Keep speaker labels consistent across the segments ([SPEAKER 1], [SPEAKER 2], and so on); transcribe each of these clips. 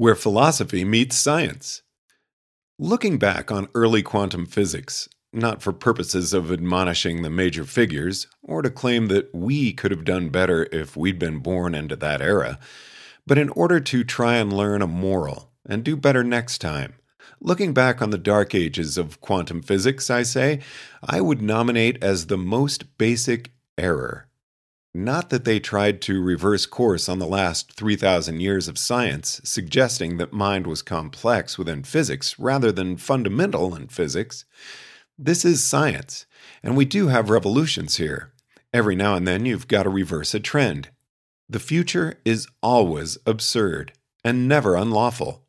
[SPEAKER 1] where philosophy meets science. Looking back on early quantum physics, not for purposes of admonishing the major figures, or to claim that we could have done better if we'd been born into that era, but in order to try and learn a moral and do better next time. Looking back on the dark ages of quantum physics, I say, I would nominate as the most basic error not that they tried to reverse course on the last 3,000 years of science, suggesting that mind was complex within physics rather than fundamental in physics. This is science, and we do have revolutions here. Every now and then you've got to reverse a trend. The future is always absurd and never unlawful.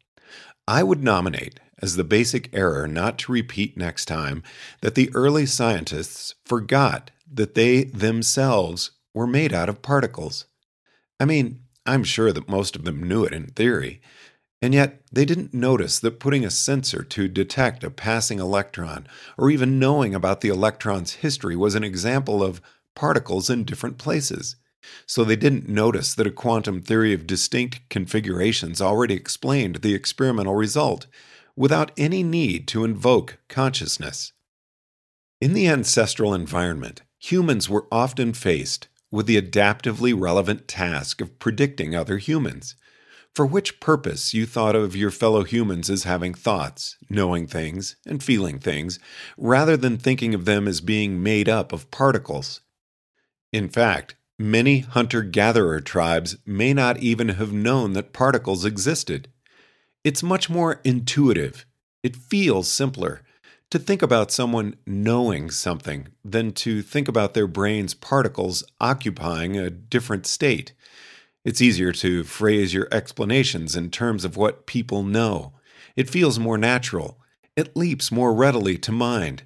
[SPEAKER 1] I would nominate as the basic error not to repeat next time that the early scientists forgot that they themselves were made out of particles. I mean, I'm sure that most of them knew it in theory, and yet they didn't notice that putting a sensor to detect a passing electron, or even knowing about the electron's history, was an example of particles in different places. So they didn't notice that a quantum theory of distinct configurations already explained the experimental result, without any need to invoke consciousness. In the ancestral environment, humans were often faced with the adaptively relevant task of predicting other humans, for which purpose you thought of your fellow humans as having thoughts, knowing things, and feeling things, rather than thinking of them as being made up of particles. In fact, many hunter gatherer tribes may not even have known that particles existed. It's much more intuitive, it feels simpler, to think about someone knowing something than to think about their brain's particles occupying a different state. It's easier to phrase your explanations in terms of what people know. It feels more natural. It leaps more readily to mind.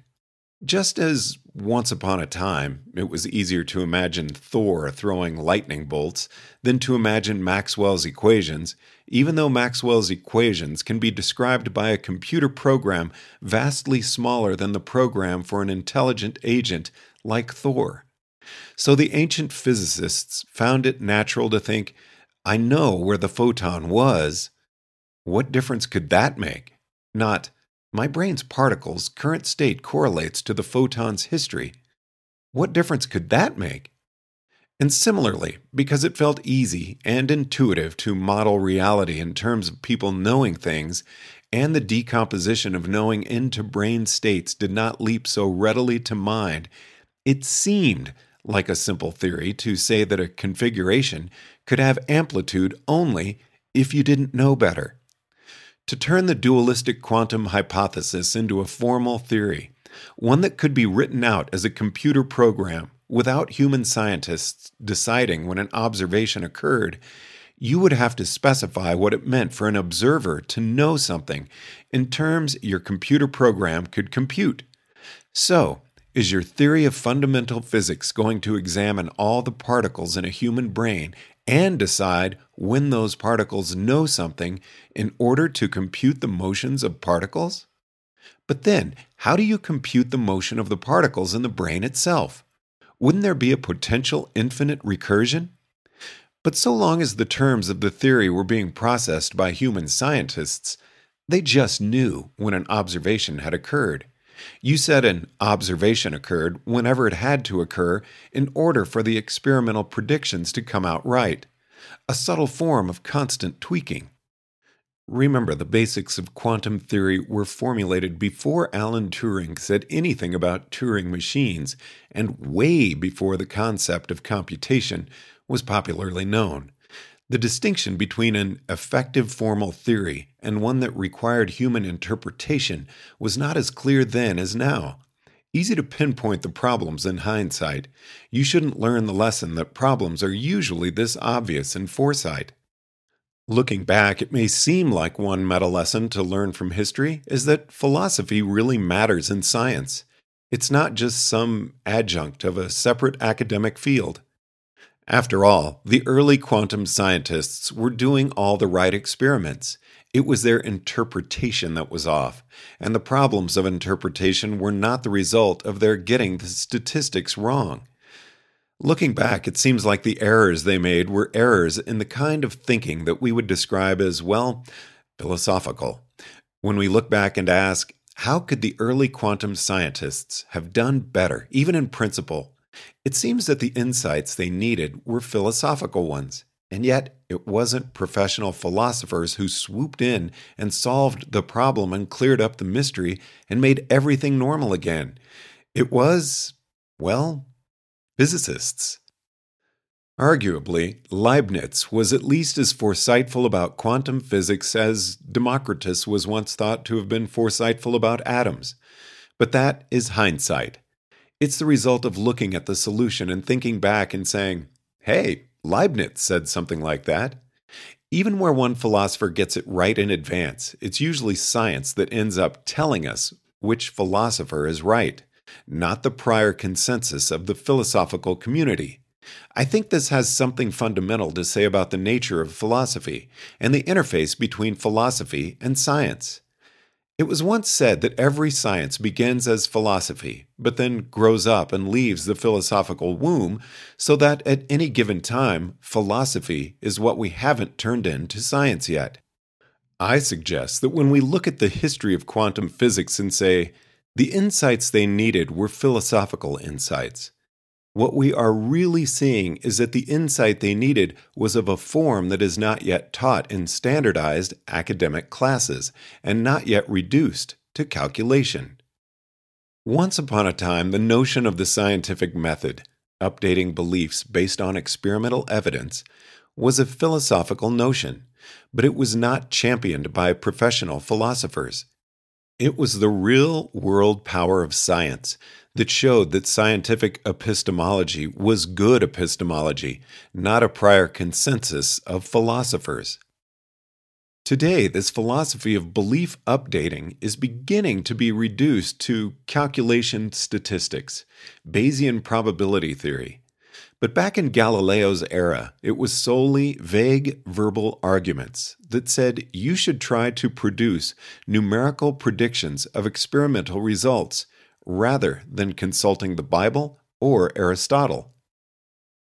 [SPEAKER 1] Just as once upon a time it was easier to imagine Thor throwing lightning bolts than to imagine Maxwell's equations, even though Maxwell's equations can be described by a computer program vastly smaller than the program for an intelligent agent like Thor. So the ancient physicists found it natural to think, I know where the photon was. What difference could that make? Not, my brain's particles' current state correlates to the photon's history. What difference could that make? And similarly, because it felt easy and intuitive to model reality in terms of people knowing things, and the decomposition of knowing into brain states did not leap so readily to mind, it seemed like a simple theory to say that a configuration could have amplitude only if you didn't know better to turn the dualistic quantum hypothesis into a formal theory, one that could be written out as a computer program without human scientists deciding when an observation occurred, you would have to specify what it meant for an observer to know something in terms your computer program could compute. So, is your theory of fundamental physics going to examine all the particles in a human brain and decide when those particles know something in order to compute the motions of particles? But then, how do you compute the motion of the particles in the brain itself? Wouldn't there be a potential infinite recursion? But so long as the terms of the theory were being processed by human scientists, they just knew when an observation had occurred. You said an observation occurred whenever it had to occur in order for the experimental predictions to come out right, a subtle form of constant tweaking. Remember, the basics of quantum theory were formulated before Alan Turing said anything about Turing machines and way before the concept of computation was popularly known. The distinction between an effective formal theory and one that required human interpretation was not as clear then as now. Easy to pinpoint the problems in hindsight. You shouldn't learn the lesson that problems are usually this obvious in foresight. Looking back, it may seem like one meta lesson to learn from history is that philosophy really matters in science. It's not just some adjunct of a separate academic field. After all, the early quantum scientists were doing all the right experiments. It was their interpretation that was off, and the problems of interpretation were not the result of their getting the statistics wrong. Looking back, it seems like the errors they made were errors in the kind of thinking that we would describe as, well, philosophical. When we look back and ask, how could the early quantum scientists have done better, even in principle? It seems that the insights they needed were philosophical ones. And yet, it wasn't professional philosophers who swooped in and solved the problem and cleared up the mystery and made everything normal again. It was, well, physicists. Arguably, Leibniz was at least as foresightful about quantum physics as Democritus was once thought to have been foresightful about atoms. But that is hindsight. It's the result of looking at the solution and thinking back and saying, hey, Leibniz said something like that. Even where one philosopher gets it right in advance, it's usually science that ends up telling us which philosopher is right, not the prior consensus of the philosophical community. I think this has something fundamental to say about the nature of philosophy and the interface between philosophy and science. It was once said that every science begins as philosophy, but then grows up and leaves the philosophical womb, so that at any given time, philosophy is what we haven't turned into science yet. I suggest that when we look at the history of quantum physics and say, the insights they needed were philosophical insights, what we are really seeing is that the insight they needed was of a form that is not yet taught in standardized academic classes and not yet reduced to calculation. Once upon a time, the notion of the scientific method, updating beliefs based on experimental evidence, was a philosophical notion, but it was not championed by professional philosophers. It was the real world power of science that showed that scientific epistemology was good epistemology, not a prior consensus of philosophers. Today, this philosophy of belief updating is beginning to be reduced to calculation statistics, Bayesian probability theory. But back in Galileo's era, it was solely vague verbal arguments that said you should try to produce numerical predictions of experimental results rather than consulting the Bible or Aristotle.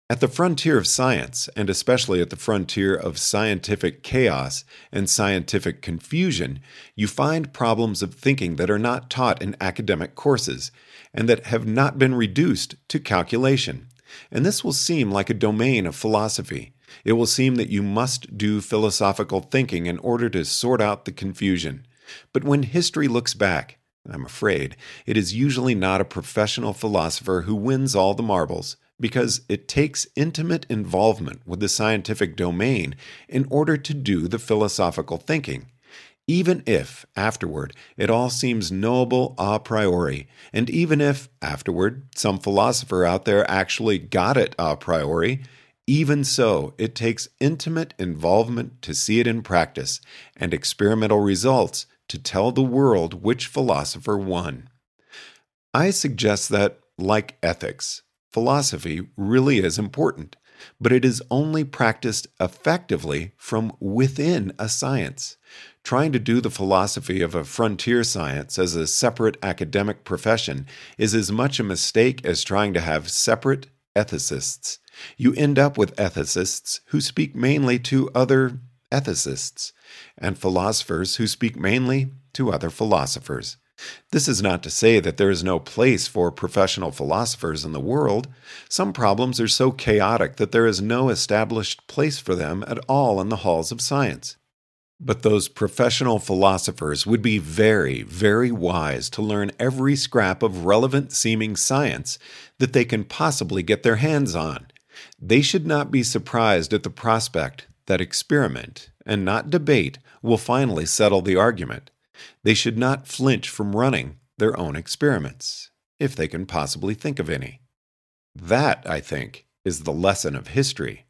[SPEAKER 1] At the frontier of science, and especially at the frontier of scientific chaos and scientific confusion, you find problems of thinking that are not taught in academic courses and that have not been reduced to calculation. And this will seem like a domain of philosophy. It will seem that you must do philosophical thinking in order to sort out the confusion. But when history looks back, I'm afraid, it is usually not a professional philosopher who wins all the marbles, because it takes intimate involvement with the scientific domain in order to do the philosophical thinking. Even if, afterward, it all seems knowable a priori, and even if, afterward, some philosopher out there actually got it a priori, even so, it takes intimate involvement to see it in practice, and experimental results to tell the world which philosopher won. I suggest that, like ethics, philosophy really is important, but it is only practiced effectively from within a science. Trying to do the philosophy of a frontier science as a separate academic profession is as much a mistake as trying to have separate ethicists. You end up with ethicists who speak mainly to other ethicists, and philosophers who speak mainly to other philosophers. This is not to say that there is no place for professional philosophers in the world. Some problems are so chaotic that there is no established place for them at all in the halls of science. But those professional philosophers would be very, very wise to learn every scrap of relevant seeming science that they can possibly get their hands on. They should not be surprised at the prospect that experiment, and not debate, will finally settle the argument. They should not flinch from running their own experiments, if they can possibly think of any. That, I think, is the lesson of history.